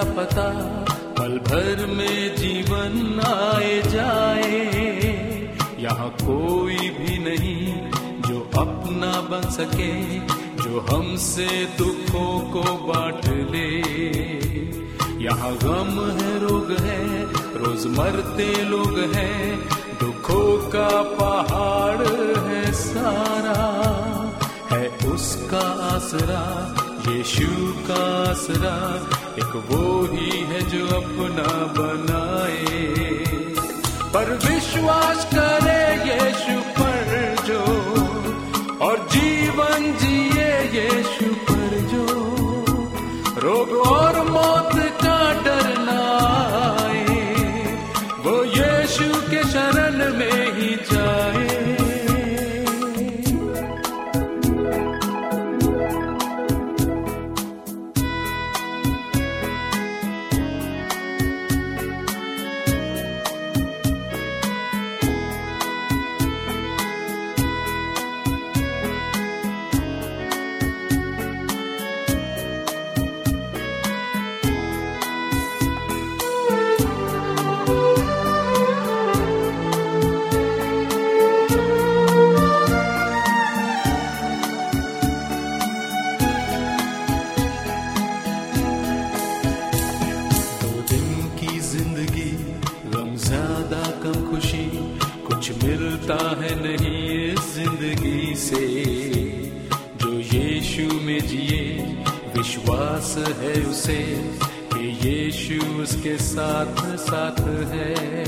क्या पता, पल भर में जीवन आए जाए। यहाँ कोई भी नहीं जो अपना बन सके, जो हमसे दुखों को बांट ले। यहाँ गम है, रोग है रोज मरते लोग हैं, दुखों का पहाड़ है सारा। है उसका आसरा, यीशु का आसरा एक वो ही है जो अपना बनाए। पर विश्वास करे यीशु उसके साथ साथ है।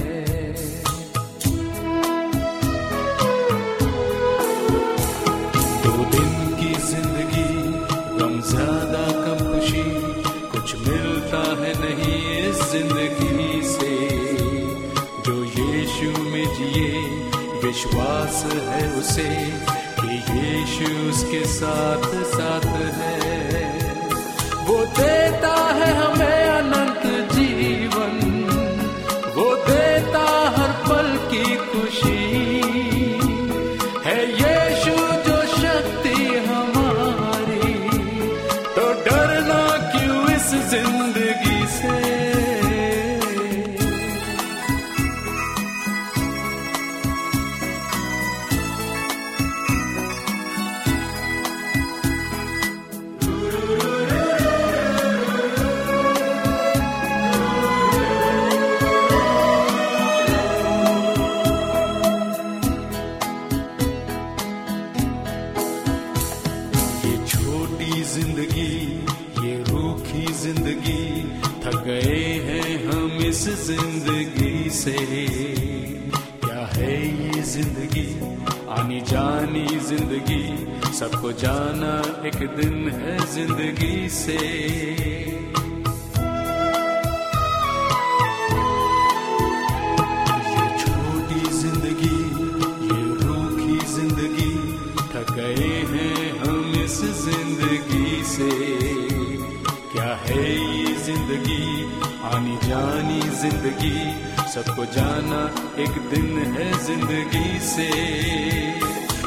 आनी ज़िंदगी, सबको जाना एक दिन है ज़िंदगी से। ये छोटी ज़िंदगी, ये रूखी ज़िंदगी, थक गए हैं हम इस ज़िंदगी से। क्या है ये ज़िंदगी? आनी जानी ज़िंदगी, सबको जाना एक दिन है ज़िंदगी से।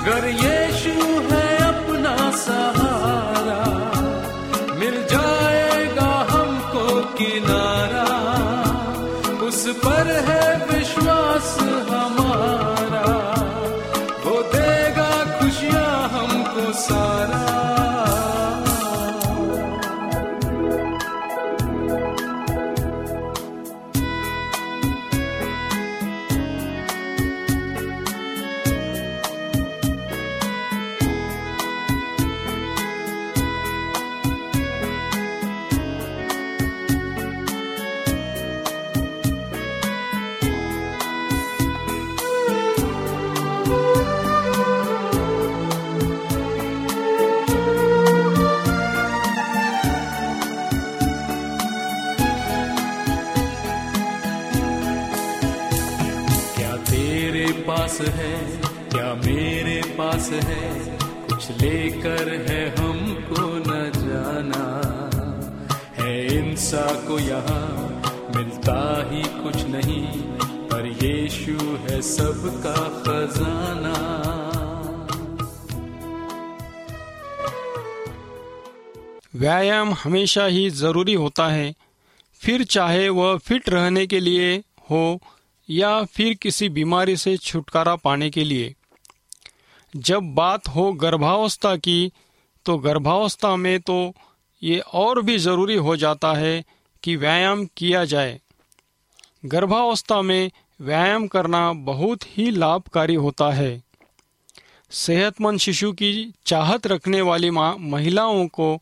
अगर यीशु है अपना सहारा। मिल जाएगा हमको किनारा। उस पर है व्यायाम हमेशा ही ज़रूरी होता है। फिर चाहे वह फिट रहने के लिए हो या फिर किसी बीमारी से छुटकारा पाने के लिए। जब बात हो गर्भावस्था की तो गर्भावस्था में तो ये और भी ज़रूरी हो जाता है कि व्यायाम किया जाए। गर्भावस्था में व्यायाम करना बहुत ही लाभकारी होता है। सेहतमंद शिशु की चाहत रखने वाली माँ, महिलाओं को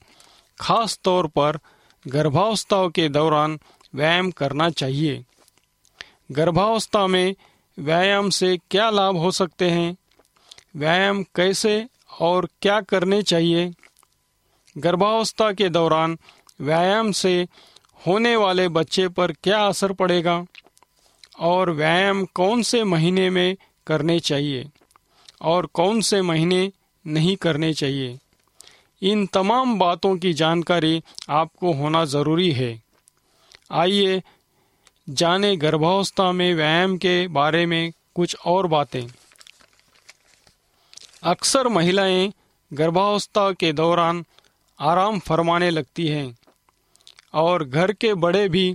खास तौर पर गर्भावस्था के दौरान व्यायाम करना चाहिए। गर्भावस्था में व्यायाम से क्या लाभ हो सकते हैं? व्यायाम कैसे और क्या करने चाहिए? गर्भावस्था के दौरान व्यायाम से होने वाले बच्चे पर क्या असर पड़ेगा? और व्यायाम कौन से महीने में करने चाहिए? और कौन से महीने नहीं करने चाहिए? इन तमाम बातों की जानकारी आपको होना ज़रूरी है। आइए जाने गर्भावस्था में व्यायाम के बारे में कुछ और बातें। अक्सर महिलाएँ गर्भावस्था के दौरान आराम फरमाने लगती हैं और घर के बड़े भी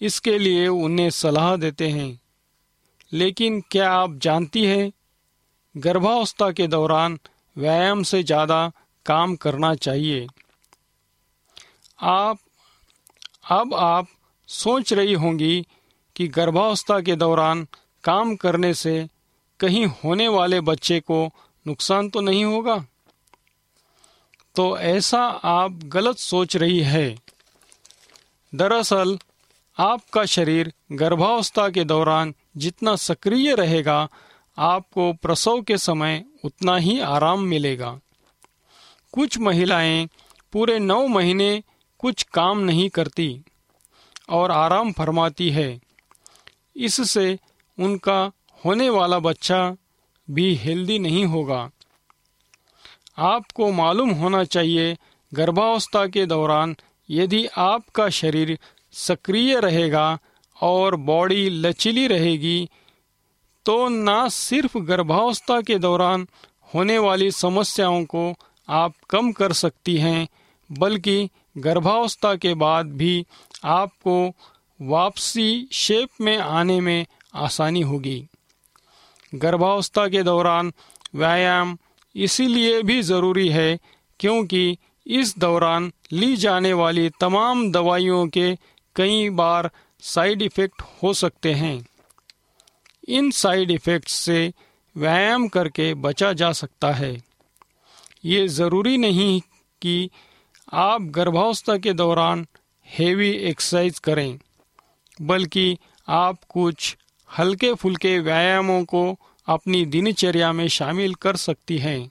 इसके लिए उन्हें सलाह देते हैं। लेकिन क्या आप जानती हैं, गर्भावस्था के दौरान व्यायाम से ज़्यादा काम करना चाहिए। आप, अब आप सोच रही होंगी कि गर्भावस्था के दौरान काम करने से कहीं होने वाले बच्चे को नुकसान तो नहीं होगा? तो ऐसा आप गलत सोच रही है। दरअसल, आपका शरीर गर्भावस्था के दौरान जितना सक्रिय रहेगा, आपको प्रसव के समय उतना ही आराम मिलेगा। कुछ महिलाएँ पूरे नौ महीने कुछ काम नहीं करती और आराम फरमाती है। इससे उनका होने वाला बच्चा भी हेल्दी नहीं होगा। आपको मालूम होना चाहिए, गर्भावस्था के दौरान यदि आपका शरीर सक्रिय रहेगा और बॉडी लचीली रहेगी तो न सिर्फ़ गर्भावस्था के दौरान होने वाली समस्याओं को आप कम कर सकती हैं, बल्कि गर्भावस्था के बाद भी आपको वापसी शेप में आने में आसानी होगी। गर्भावस्था के दौरान व्यायाम इसीलिए भी ज़रूरी है क्योंकि इस दौरान ली जाने वाली तमाम दवाइयों के कई बार साइड इफ़ेक्ट हो सकते हैं। इन साइड इफ़ेक्ट्स से व्यायाम करके बचा जा सकता है। ये ज़रूरी नहीं कि आप गर्भावस्था के दौरान हेवी एक्सरसाइज करें, बल्कि आप कुछ हल्के फुल्के व्यायामों को अपनी दिनचर्या में शामिल कर सकती हैं।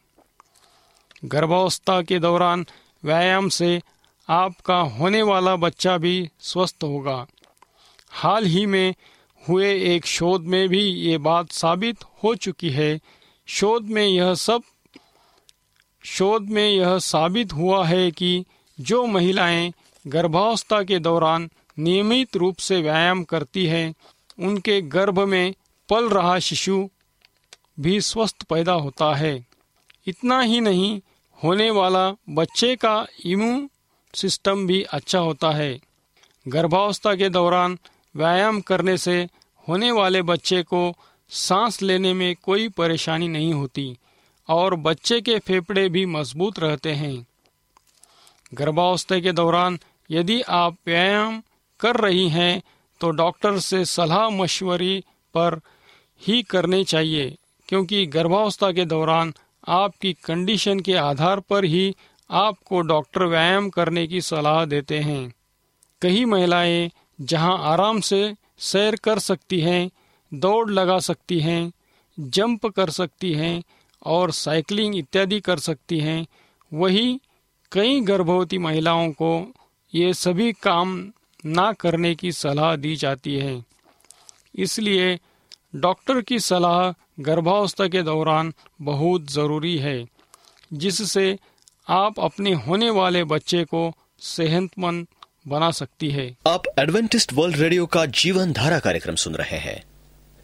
गर्भावस्था के दौरान व्यायाम से आपका होने वाला बच्चा भी स्वस्थ होगा। हाल ही में हुए एक शोध में भी ये बात साबित हो चुकी है। शोध में यह सब शोध में यह साबित हुआ है कि जो महिलाएँ गर्भावस्था के दौरान नियमित रूप से व्यायाम करती हैं, उनके गर्भ में पल रहा शिशु भी स्वस्थ पैदा होता है। इतना ही नहीं, होने वाला बच्चे का इम्यून सिस्टम भी अच्छा होता है। गर्भावस्था के दौरान व्यायाम करने से होने वाले बच्चे को सांस लेने में कोई परेशानी नहीं होती। और बच्चे के फेफड़े भी मज़बूत रहते हैं। गर्भावस्था के दौरान यदि आप व्यायाम कर रही हैं तो डॉक्टर से सलाह मशवरी पर ही करने चाहिए, क्योंकि गर्भावस्था के दौरान आपकी कंडीशन के आधार पर ही आपको डॉक्टर व्यायाम करने की सलाह देते हैं। कई महिलाएँ जहाँ आराम से सैर कर सकती हैं, दौड़ लगा सकती हैं, जंप कर सकती हैं और साइकिलिंग इत्यादि कर सकती हैं। वही कई गर्भवती महिलाओं को ये सभी काम ना करने की सलाह दी जाती है। इसलिए डॉक्टर की सलाह गर्भावस्था के दौरान बहुत ज़रूरी है, जिससे आप अपने होने वाले बच्चे को सेहतमंद बना सकती है। आप एडवेंटिस्ट वर्ल्ड रेडियो का जीवन धारा कार्यक्रम सुन रहे हैं।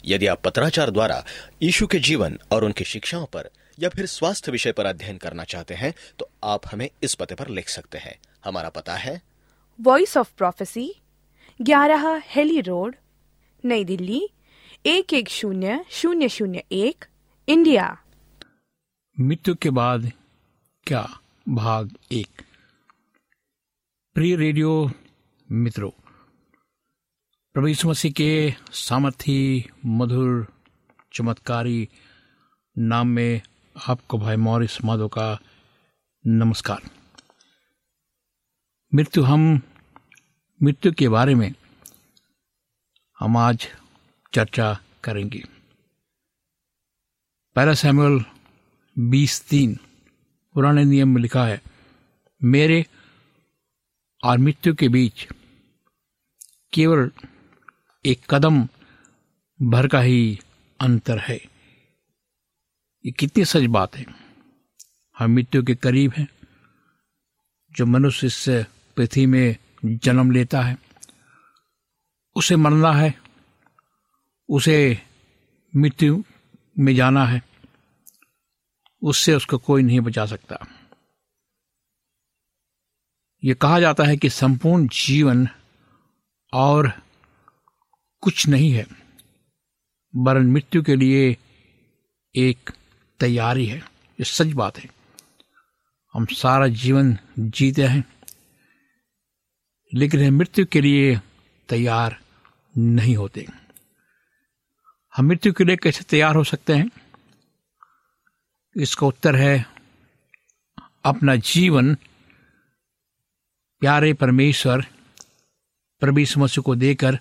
यदि आप पत्राचार द्वारा यीशु के जीवन और उनकी शिक्षाओं पर या फिर स्वास्थ्य विषय पर अध्ययन करना चाहते हैं तो आप हमें इस पते पर लिख सकते हैं। हमारा पता है। वॉइस ऑफ़ प्रोफेसी ग्यारह हेली रोड नई दिल्ली एक एक शून्य शून्य शून्य एक इंडिया। मृत्यु के बाद क्या भाग एक? प्रिय रेडियो मित्रों प्रभु यीशु मसीह के सामर्थी, मधुर, चमत्कारी नाम में आपको भाई मॉरिस माधो का नमस्कार। मृत्यु हम, मृत्यु के बारे में हम आज चर्चा करेंगे। पहला सैमुअल बीस तीन, पुराने नियम में लिखा है, मेरे और मृत्यु के बीच केवल एक कदम भर का ही अंतर है। ये कितनी सच बात है। हम मृत्यु के करीब हैं, जो मनुष्य इस पृथ्वी में जन्म लेता है। उसे मरना है, उसे मृत्यु में जाना है, उससे उसको कोई नहीं बचा सकता। ये कहा जाता है कि संपूर्ण जीवन और कुछ नहीं है। वरन मृत्यु के लिए एक तैयारी है। ये सच बात है। हम सारा जीवन जीते हैं, लेकिन मृत्यु के लिए तैयार नहीं होते। हम मृत्यु के लिए कैसे तैयार हो सकते हैं? इसका उत्तर है, अपना जीवन प्यारे परमेश्वर समस्या को देकर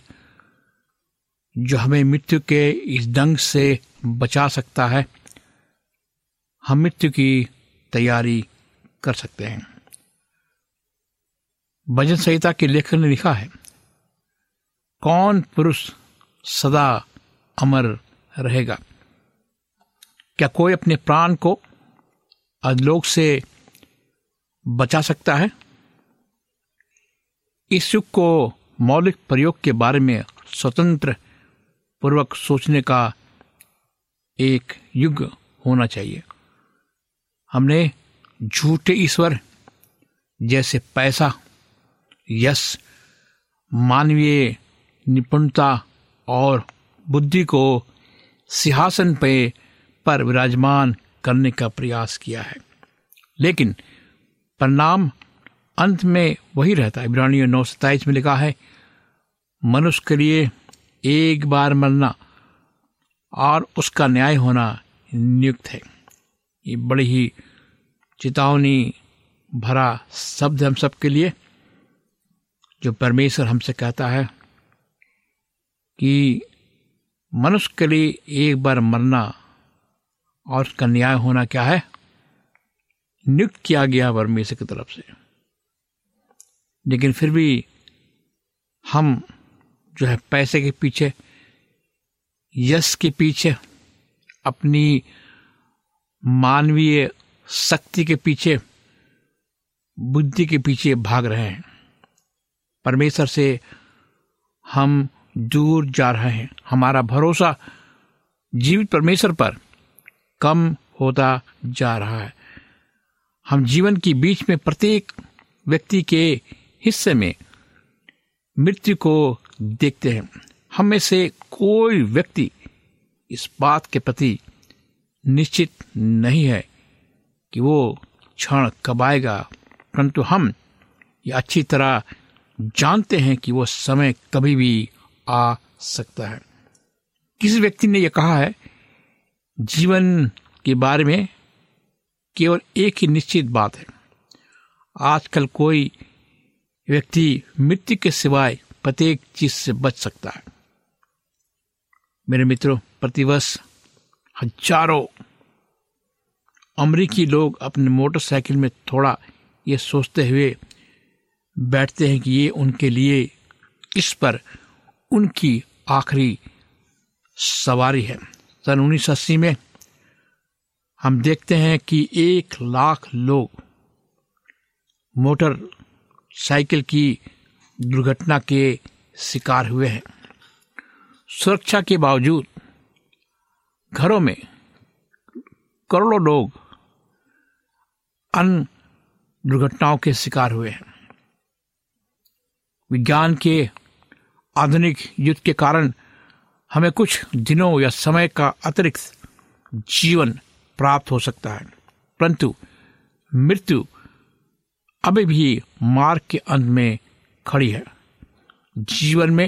जो हमें मृत्यु के इस दंग से बचा सकता है, हम मृत्यु की तैयारी कर सकते हैं। भजन संहिता के लेखक ने लिखा है, कौन पुरुष सदा अमर रहेगा? क्या कोई अपने प्राण को अधलोक से बचा सकता है? इस युग को मौलिक प्रयोग के बारे में स्वतंत्र पूर्वक सोचने का एक युग होना चाहिए। हमने झूठे ईश्वर जैसे पैसा, यश, मानवीय निपुणता और बुद्धि को सिंहासन पे पर विराजमान करने का प्रयास किया है। लेकिन परिणाम अंत में वही रहता है। इब्रानी नौ सत्ताईस में लिखा है, मनुष्य के लिए एक बार मरना और उसका न्याय होना नियुक्त है। ये बड़ी ही चेतावनी भरा शब्द हम सबके लिए, जो परमेश्वर हमसे कहता है कि मनुष्य के लिए एक बार मरना और उसका न्याय होना क्या है? नियुक्त किया गया परमेश्वर की तरफ़ से। लेकिन फिर भी हम जो है पैसे के पीछे, यश के पीछे, अपनी मानवीय शक्ति के पीछे, बुद्धि के पीछे भाग रहे हैं। परमेश्वर से हम दूर जा रहे हैं। हमारा भरोसा जीवित परमेश्वर पर कम होता जा रहा है। हम जीवन के बीच में प्रत्येक व्यक्ति के हिस्से में मृत्यु को देखते हैं। हम में से कोई व्यक्ति इस बात के प्रति निश्चित नहीं है कि वो क्षण कब आएगा। परंतु हम ये अच्छी तरह जानते हैं कि वो समय कभी भी आ सकता है। किसी व्यक्ति ने यह कहा है? जीवन के बारे में केवल एक ही निश्चित बात है। आजकल कोई व्यक्ति मृत्यु के सिवाय प्रत्येक चीज़ से बच सकता है। मेरे मित्रों, प्रतिवर्ष हज़ारों अमरीकी लोग अपने मोटरसाइकिल में थोड़ा ये सोचते हुए बैठते हैं कि ये उनके लिए इस पर उनकी आखिरी सवारी है। सन उन्नीस अस्सी में हम देखते हैं कि एक लाख लोग मोटर साइकिल की दुर्घटना के शिकार हुए हैं। सुरक्षा के बावजूद घरों में करोड़ों लोग अन्य दुर्घटनाओं के शिकार हुए हैं। विज्ञान के आधुनिक युद्ध के कारण हमें कुछ दिनों या समय का अतिरिक्त जीवन प्राप्त हो सकता है। परंतु मृत्यु अभी भी मार्ग के अंत में खड़ी है। जीवन में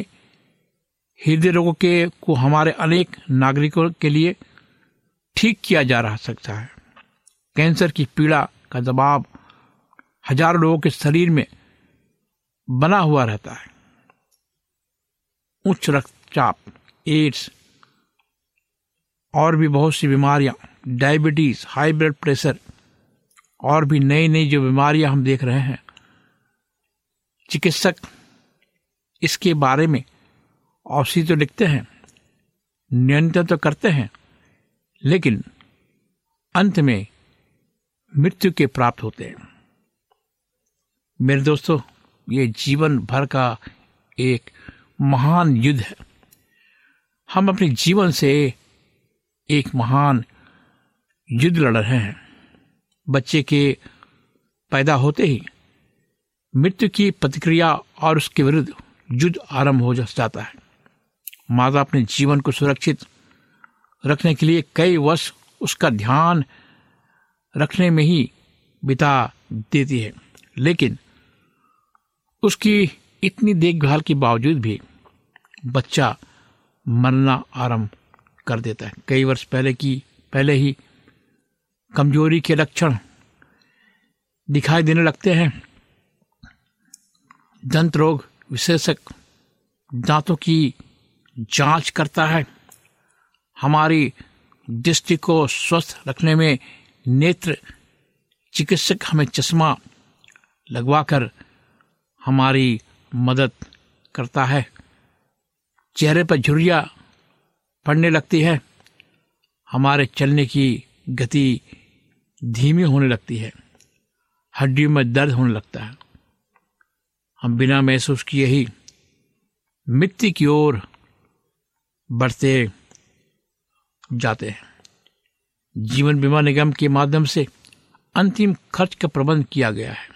हृदय रोगों के को हमारे अनेक नागरिकों के लिए ठीक किया जा रहा सकता है। कैंसर की पीड़ा का दबाव हज़ारों लोगों के शरीर में बना हुआ रहता है। उच्च रक्तचाप, एड्स और भी बहुत सी बीमारियाँ, डायबिटीज़, हाई ब्लड प्रेशर और भी नई नई जो बीमारियाँ हम देख रहे हैं। चिकित्सक इसके बारे में औषधि तो लिखते हैं, नियंत्रण तो करते हैं, लेकिन अंत में मृत्यु के प्राप्त होते हैं। मेरे दोस्तों, ये जीवन भर का एक महान युद्ध है। हम अपने जीवन से एक महान युद्ध लड़ रहे हैं। बच्चे के पैदा होते ही मृत्यु की प्रतिक्रिया और उसके विरुद्ध युद्ध आरंभ हो जाता है। माता अपने जीवन को सुरक्षित रखने के लिए कई वर्ष उसका ध्यान रखने में ही बिता देती है। लेकिन उसकी इतनी देखभाल के बावजूद भी बच्चा मरना आरंभ कर देता है। कई वर्ष पहले की, पहले ही कमज़ोरी के लक्षण दिखाई देने लगते हैं। दंत रोग विशेषक दांतों की जाँच करता है। हमारी दृष्टि को स्वस्थ रखने में नेत्र चिकित्सक हमें चश्मा लगवाकर हमारी मदद करता है। चेहरे पर झुरिया पड़ने लगती है। हमारे चलने की गति धीमी होने लगती है। हड्डियों में दर्द होने लगता है। हम बिना महसूस किए ही मृत्यु की ओर बढ़ते जाते हैं। जीवन बीमा निगम के माध्यम से अंतिम खर्च का प्रबंध किया गया है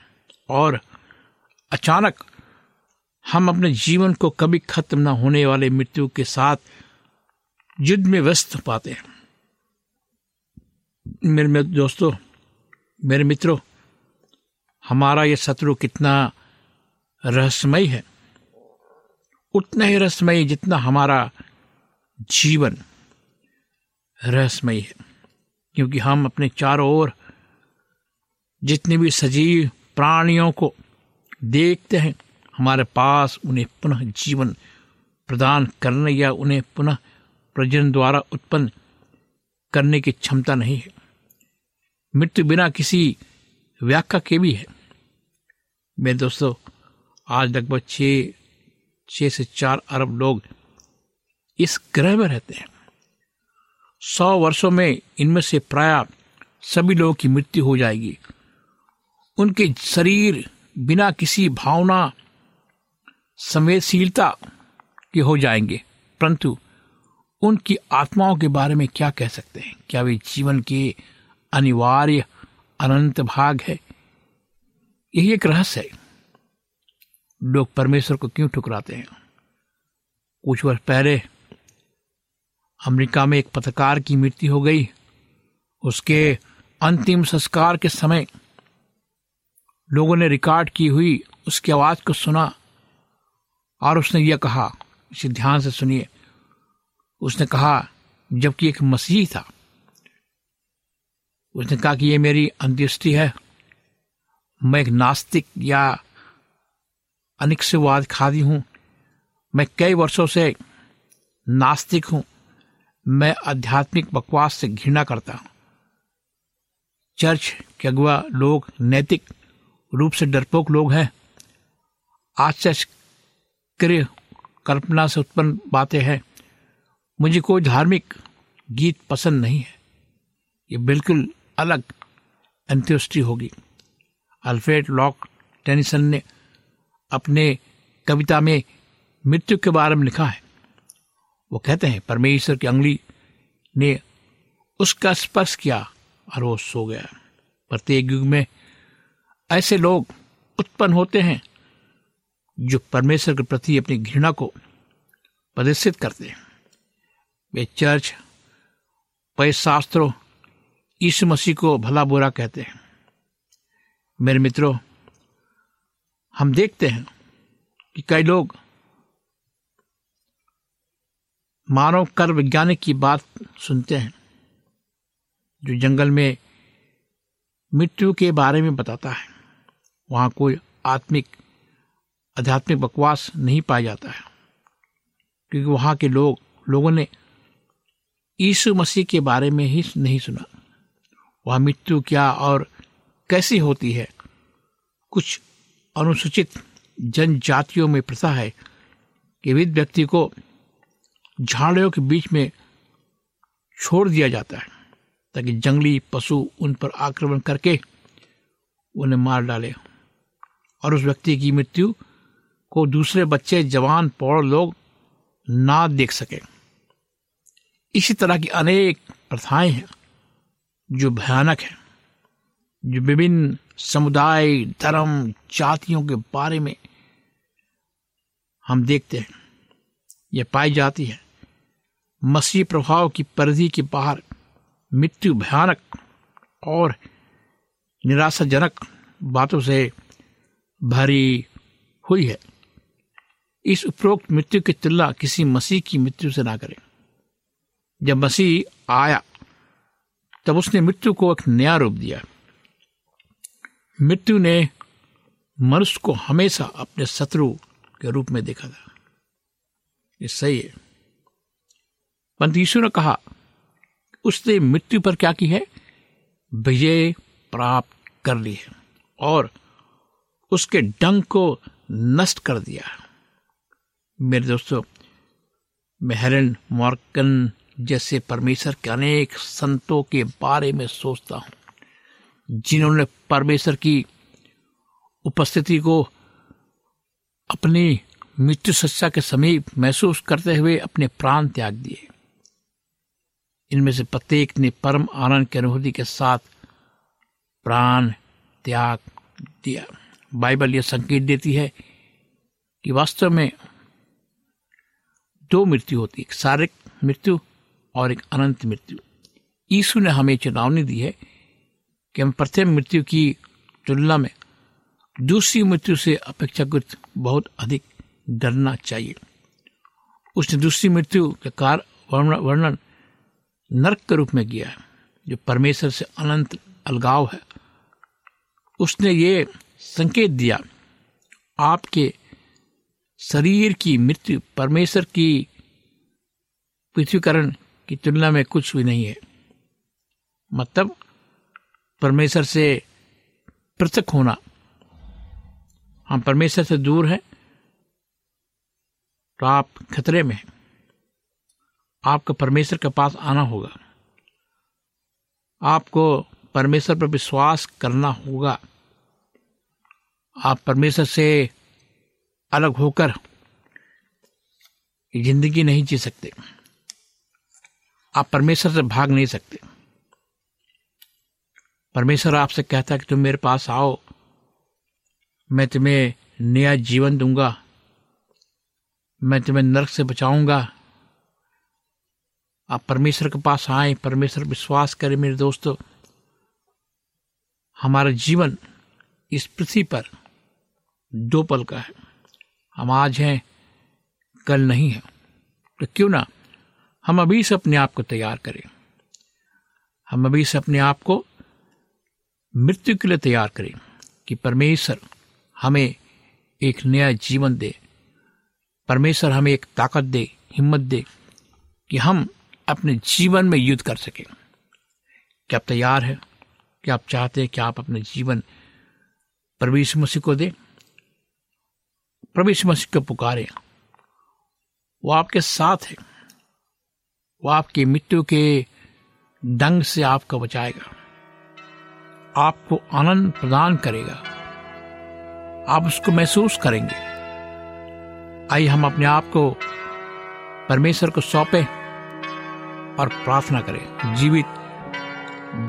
और अचानक हम अपने जीवन को कभी खत्म न होने वाले मृत्यु के साथ युद्ध में व्यस्त पाते हैं। मेरे दोस्तों, मेरे मित्रों, हमारा यह शत्रु कितना रहस्यमय है। उतना ही रहस्यमय जितना हमारा जीवन रहस्यमय है। क्योंकि हम अपने चारों ओर जितने भी सजीव प्राणियों को देखते हैं, हमारे पास उन्हें पुनः जीवन प्रदान करने या उन्हें पुनः प्रजन द्वारा उत्पन्न करने की क्षमता नहीं है। मृत्यु बिना किसी व्याख्या के भी है। मेरे दोस्तों, आज लगभग छ छह से चार अरब लोग इस ग्रह में रहते हैं। सौ वर्षों में इनमें से प्राय सभी लोगों की मृत्यु हो जाएगी। उनके शरीर बिना किसी भावना संवेदशीलता के हो जाएँगे। परंतु उनकी आत्माओं के बारे में क्या कह सकते हैं? क्या वे जीवन के अनिवार्य अनंत भाग है। यही एक रहस्य है। लोग परमेश्वर को क्यों ठुकराते हैं? कुछ वर्ष पहले अमेरिका में एक पत्रकार की मृत्यु हो गई। उसके अंतिम संस्कार के समय लोगों ने रिकॉर्ड की हुई उसकी आवाज़ को सुना और उसने यह कहा, इसे ध्यान से सुनिए। उसने कहा, जबकि एक मसीह था उसने कहा कि यह मेरी अंत्येष्टि है। मैं एक नास्तिक या अनिक्षवाद खादी हूँ। मैं कई वर्षों से नास्तिक हूँ। मैं आध्यात्मिक बकवास से घृणा करता हूँ। चर्च के अगुआ लोग नैतिक रूप से डरपोक लोग हैं। आश्चर्य कल्पना से उत्पन्न बातें हैं। मुझे कोई धार्मिक गीत पसंद नहीं है। ये बिल्कुल अलग अंत्येष्टि होगी। अल्फ्रेड लॉक टेनिसन ने अपने कविता में मृत्यु के बारे में लिखा है। वो कहते हैं, परमेश्वर की अंगली ने उसका स्पर्श किया और वो सो गया। प्रत्येक युग में ऐसे लोग उत्पन्न होते हैं जो परमेश्वर के प्रति अपनी घृणा को प्रदर्शित करते हैं। वे चर्च शास्त्रों यीशु मसीह को भला बुरा कहते हैं। मेरे मित्रों, हम देखते हैं कि कई लोग मानव कर वैज्ञानिक की बात सुनते हैं, जो जंगल में मृत्यु के बारे में बताता है। वहाँ कोई आत्मिक, आध्यात्मिक बकवास नहीं पाया जाता है, क्योंकि वहाँ के लोग, लोगों ने यीशु मसीह के बारे में ही नहीं सुना। वह मृत्यु क्या और कैसी होती है? कुछ अनुसूचित जनजातियों में प्रथा है कि विध व्यक्ति को झाड़ियों के बीच में छोड़ दिया जाता है, ताकि जंगली पशु उन पर आक्रमण करके उन्हें मार डाले। और उस व्यक्ति की मृत्यु को दूसरे बच्चे, जवान, पौड़ लोग ना देख सके। इसी तरह की अनेक प्रथाएँ हैं। जो भयानक है, जो विभिन्न समुदाय, धर्म, जातियों के बारे में हम देखते हैं। यह पाई जाती है। मसीह प्रभाव की परिधि के बाहर मृत्यु भयानक और निराशाजनक बातों से भरी हुई है। इस उपरोक्त मृत्यु की तुलना किसी मसीह की मृत्यु से ना करें। जब मसीह आया तब उसने मृत्यु को एक नया रूप दिया। मृत्यु ने मनुष्य को हमेशा अपने शत्रु के रूप में देखा था। ये सही है। पंत यीशु ने कहा, उसने मृत्यु पर क्या की है? विजय प्राप्त कर ली है और उसके डंग को नष्ट कर दिया मेरे दोस्तों मेहरन हेरन मॉर्कन जैसे परमेश्वर के अनेक संतों के बारे में सोचता हूँ। जिन्होंने परमेश्वर की उपस्थिति को अपनी मृत्यु सच्चा के समीप महसूस करते हुए अपने प्राण त्याग दिए। इनमें से प्रत्येक ने परम आनंद की अनुभूति के साथ प्राण त्याग दिया। बाइबल यह संकेत देती है कि वास्तव में दो मृत्यु होती है। शारीरिक मृत्यु और एक अनंत मृत्यु। यीशु ने हमें चेतावनी दी है कि हम प्रथम मृत्यु की तुलना में दूसरी मृत्यु से अपेक्षाकृत बहुत अधिक डरना चाहिए। उसने दूसरी मृत्यु के कार वर्णन नरक के रूप में किया है, जो परमेश्वर से अनंत अलगाव है। उसने ये संकेत दिया, आपके शरीर की मृत्यु, परमेश्वर की पृथ्वीकरण की तुलना में कुछ भी नहीं है। मतलब परमेश्वर से पृथक होना। हम परमेश्वर से दूर हैं तो आप खतरे में हैं। आपको परमेश्वर के पास आना होगा। आपको परमेश्वर पर विश्वास करना होगा। आप परमेश्वर से अलग होकर ज़िंदगी नहीं जी सकते। आप परमेश्वर से भाग नहीं सकते। परमेश्वर आपसे कहता है कि तुम मेरे पास आओ, मैं तुम्हें नया जीवन दूँगा, मैं तुम्हें नरक से बचाऊँगा। आप परमेश्वर के पास आए, परमेश्वर विश्वास करें मेरे दोस्तों, हमारा जीवन इस पृथ्वी पर दो पल का है। हम आज हैं, कल नहीं है। तो क्यों ना हम अभी से अपने आप को तैयार करें। हम अभी से अपने आप को मृत्यु के लिए तैयार करें कि परमेश्वर हमें एक नया जीवन दे। परमेश्वर हमें एक ताकत दे, हिम्मत दे कि हम अपने जीवन में युद्ध कर सकें। क्या आप तैयार हैं? क्या आप चाहते हैं कि आप अपने जीवन प्रवेश मसीह को दें? प्रवेश मसीह को पुकारें। वो आपके साथ है। वो आपकी मृत्यु के दंग से आपको बचाएगा। आपको आनंद प्रदान करेगा। आप उसको महसूस करेंगे। आइए हम अपने आप को परमेश्वर को सौंपे और प्रार्थना करें। जीवित,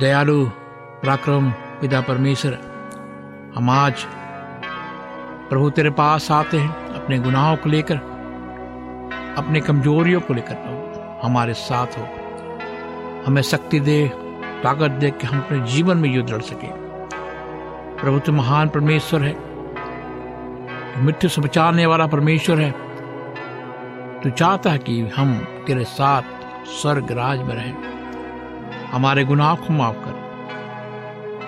दयालु, पराक्रम पिता परमेश्वर, हम आज प्रभु तेरे पास आते हैं अपने गुनाहों को लेकर, अपने कमजोरियों को लेकर। हमारे साथ हो। हमें शक्ति दे, ताकत दे कि हम अपने जीवन में युद्ध लड़ सके। प्रभु तो महान परमेश्वर है। मृत्यु से बचाने वाला परमेश्वर है। तू चाहता है कि हम तेरे साथ स्वर्ग राज में रहें। हमारे गुनाह को माफ़ कर।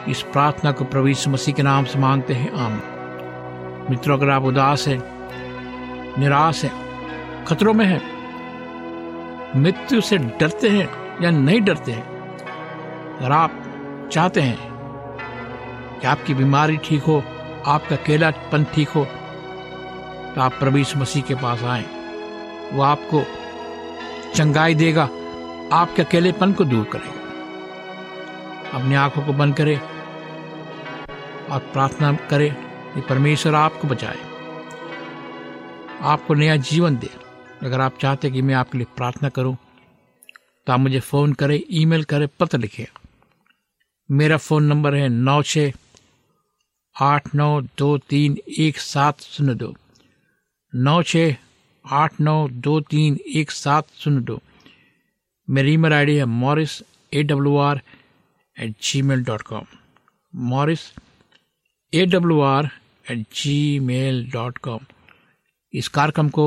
इस प्रार्थना को प्रभु यीशु मसीह के नाम से मांगते हैं। आम मित्रों, अगर आप उदास हैं, निराश हैं, खतरों में हैं मृत्यु से डरते हैं या नहीं डरते हैं? अगर आप चाहते हैं कि आपकी बीमारी ठीक हो, आपका अकेलापन ठीक हो तो आप यीशु मसीह के पास आए। वो आपको चंगाई देगा, आपके अकेलेपन को दूर करेगा। अपनी आँखों को बंद करें और प्रार्थना करें कि परमेश्वर आपको बचाए, आपको नया जीवन दे। अगर आप चाहते कि मैं आपके लिए प्रार्थना करूँ तो आप मुझे फ़ोन करें, ईमेल करें, पत्र लिखें। मेरा फ़ोन नंबर है नौ छ आठ नौ दो तीन एक सात शून्य दो। नौ छ आठ नौ दो तीन एक सात शून्य दो। मेरी ईमेल आईडी है Morris A W R at Gmail dot com Morris A W R at Gmail dot com इस कार्यक्रम को